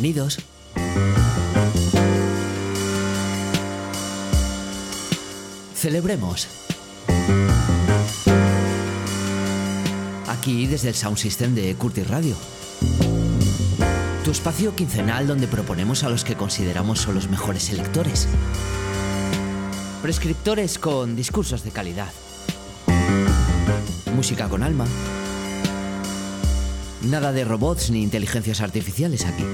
Bienvenidos. Celebremos. Aquí desde el Sound System de Curtis Radio. Tu espacio quincenal donde proponemos a los que consideramos son los mejores selectores. Prescriptores con discursos de calidad. Música con alma. Nada de robots ni inteligencias artificiales aquí.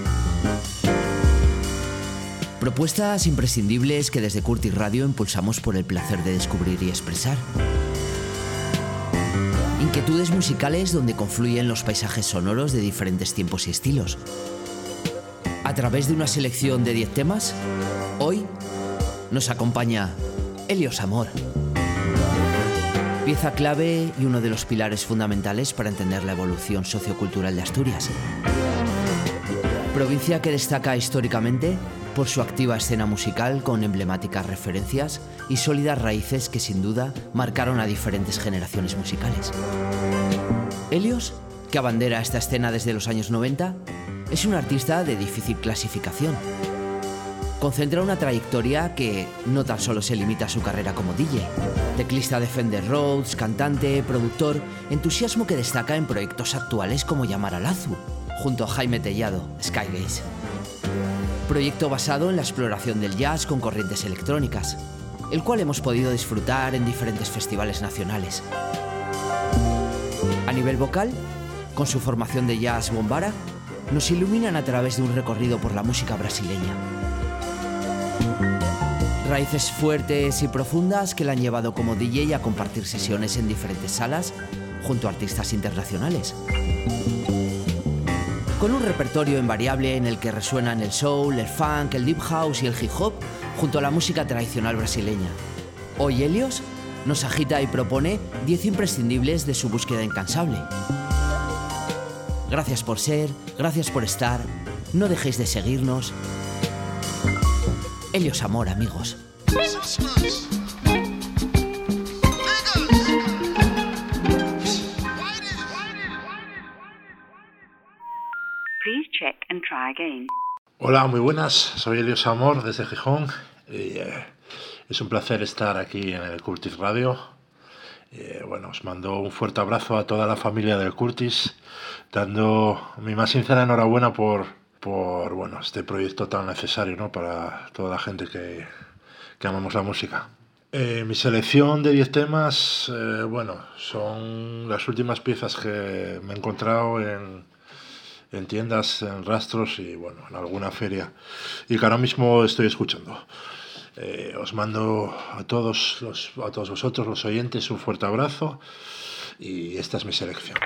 Propuestas imprescindibles que desde Curtis Radio impulsamos por el placer de descubrir y expresar. Inquietudes musicales donde confluyen los paisajes sonoros de diferentes tiempos y estilos. A través de una selección de 10 temas, hoy nos acompaña Helios Amor. Pieza clave y uno de los pilares fundamentales para entender la evolución sociocultural de Asturias. Provincia que destaca históricamente por su activa escena musical con emblemáticas referencias y sólidas raíces que sin duda marcaron a diferentes generaciones musicales. Helios, que abandera esta escena desde los años 90, es un artista de difícil clasificación. Concentra una trayectoria que no tan solo se limita a su carrera como DJ, teclista de Fender Rhodes, cantante, productor, entusiasmo que destaca en proyectos actuales como Llamar al Azu, junto a Jaime Tellado, Skygaze proyecto basado en la exploración del jazz con corrientes electrónicas, el cual hemos podido disfrutar en diferentes festivales nacionales. A nivel vocal, con su formación de jazz bombara, nos iluminan a través de un recorrido por la música brasileña. Raíces fuertes y profundas que la han llevado como DJ a compartir sesiones en diferentes salas junto a artistas internacionales con un repertorio invariable en el que resuenan el soul, el funk, el deep house y el hip hop junto a la música tradicional brasileña. Hoy Helios nos agita y propone 10 imprescindibles de su búsqueda incansable. Gracias por ser, gracias por estar, no dejéis de seguirnos. Helios Amor, amigos. Hola, muy buenas. Soy Elios Amor desde Gijón. Eh, es un placer estar aquí en el Curtis Radio. Eh, bueno, os mando un fuerte abrazo a toda la familia del Curtis, dando mi más sincera enhorabuena por, por bueno, este proyecto tan necesario ¿no? para toda la gente que, que amamos la música. Eh, mi selección de 10 temas, bueno, son las últimas piezas que me he encontrado en, en tiendas, en rastros y bueno, en alguna feria. Y que ahora mismo estoy escuchando. Eh, os mando a todos, los, a todos vosotros, los oyentes, un fuerte abrazo y esta es mi selección.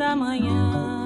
da manhã.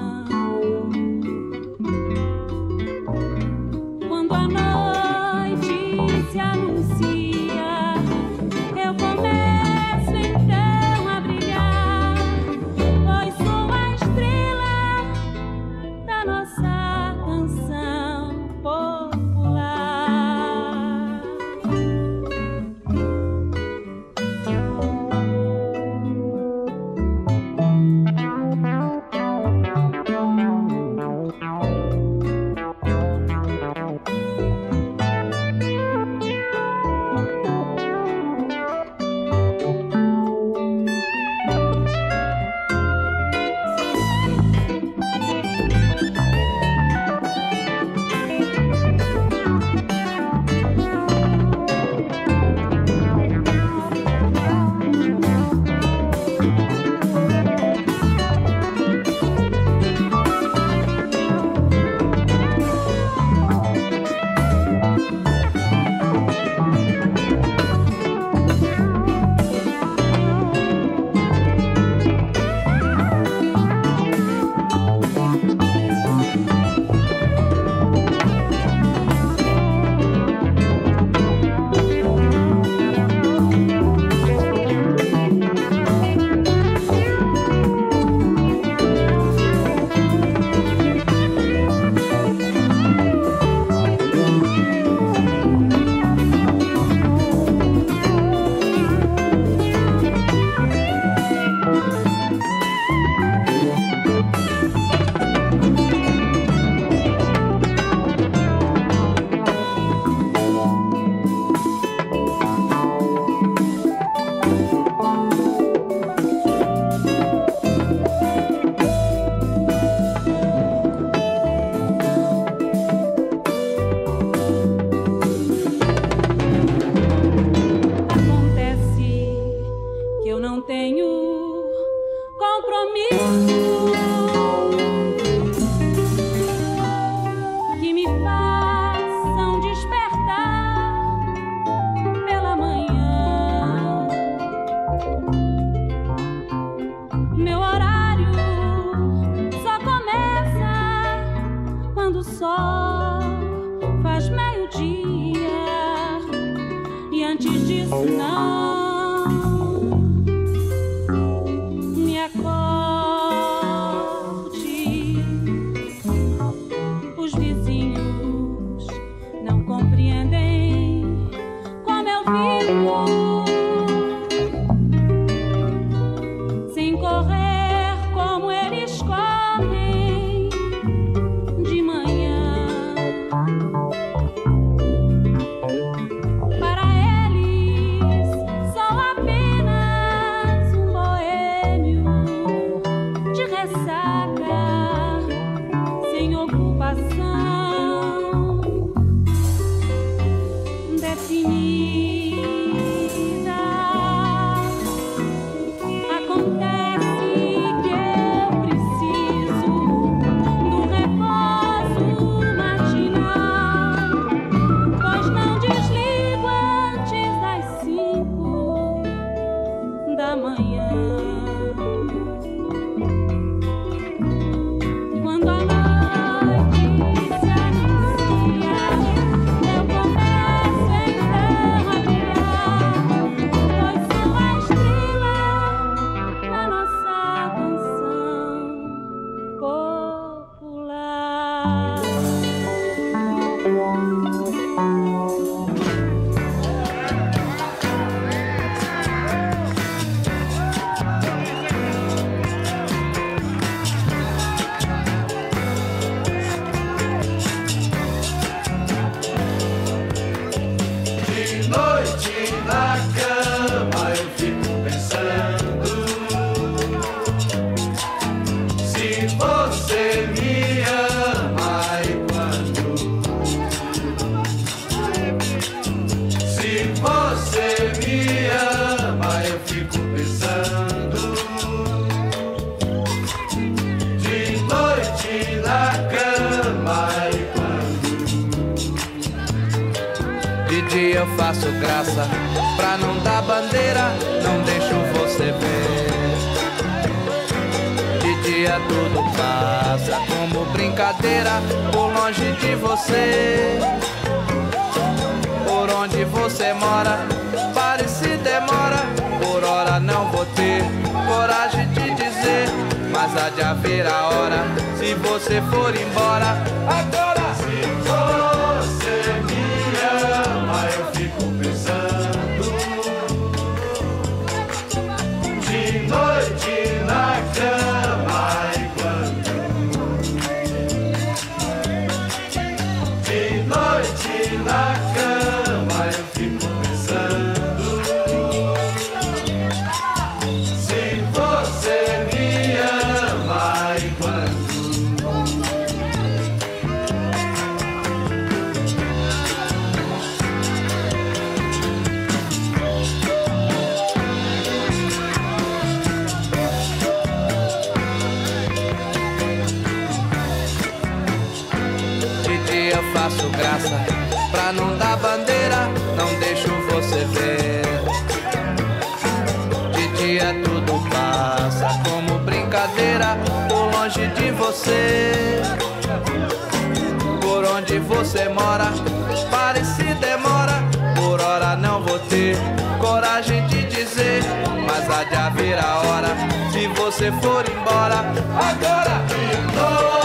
onde você mora. Pare se é demora, por hora não vou ter coragem de dizer. Mas há de haver a hora se você for embora. Agora, oh.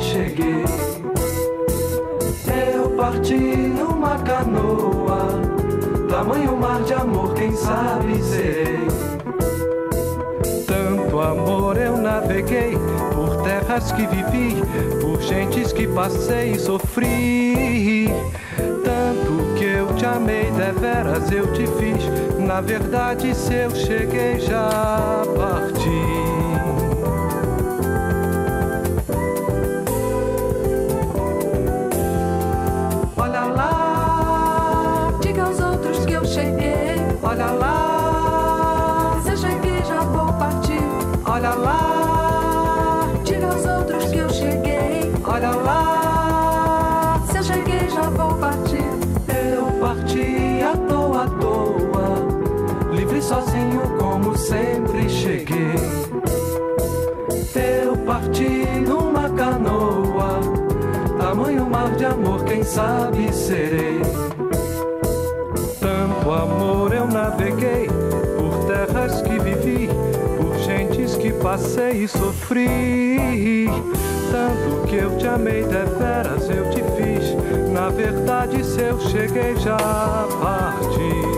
cheguei. Eu parti numa canoa, tamanho mar de amor, quem sabe serei. Tanto amor eu naveguei, por terras que vivi, por gentes que passei e sofri. Tanto que eu te amei, deveras eu te fiz. Na verdade, se eu cheguei, já parti. Eu parti numa canoa, tamanho mar de amor, quem sabe serei. Tanto amor eu naveguei, por terras que vivi, por gentes que passei e sofri. Tanto que eu te amei deveras, eu te fiz. Na verdade, se eu cheguei, já parti.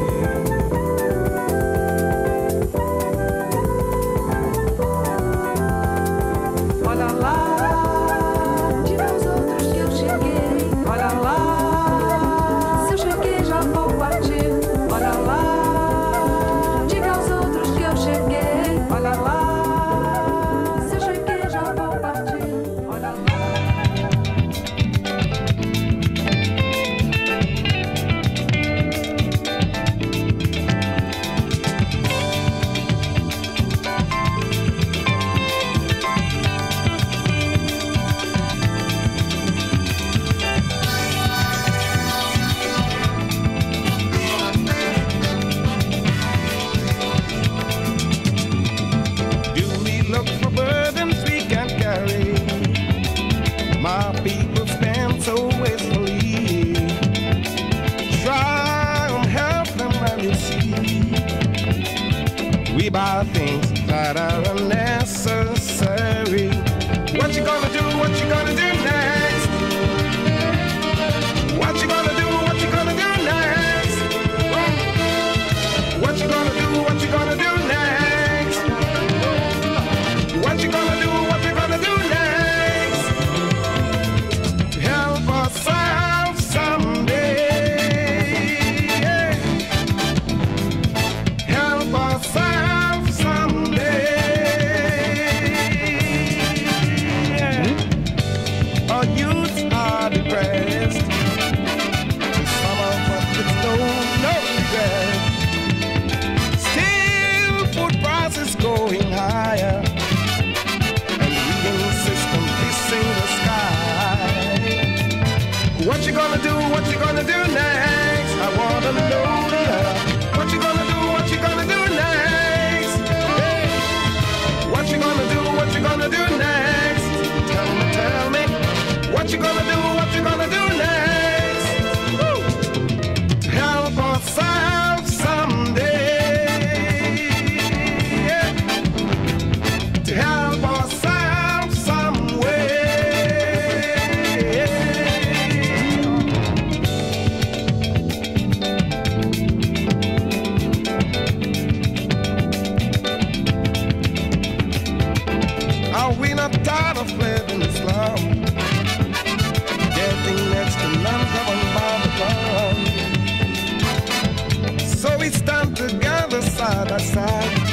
nada sai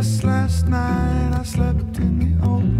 Yes, last night I slept in the open.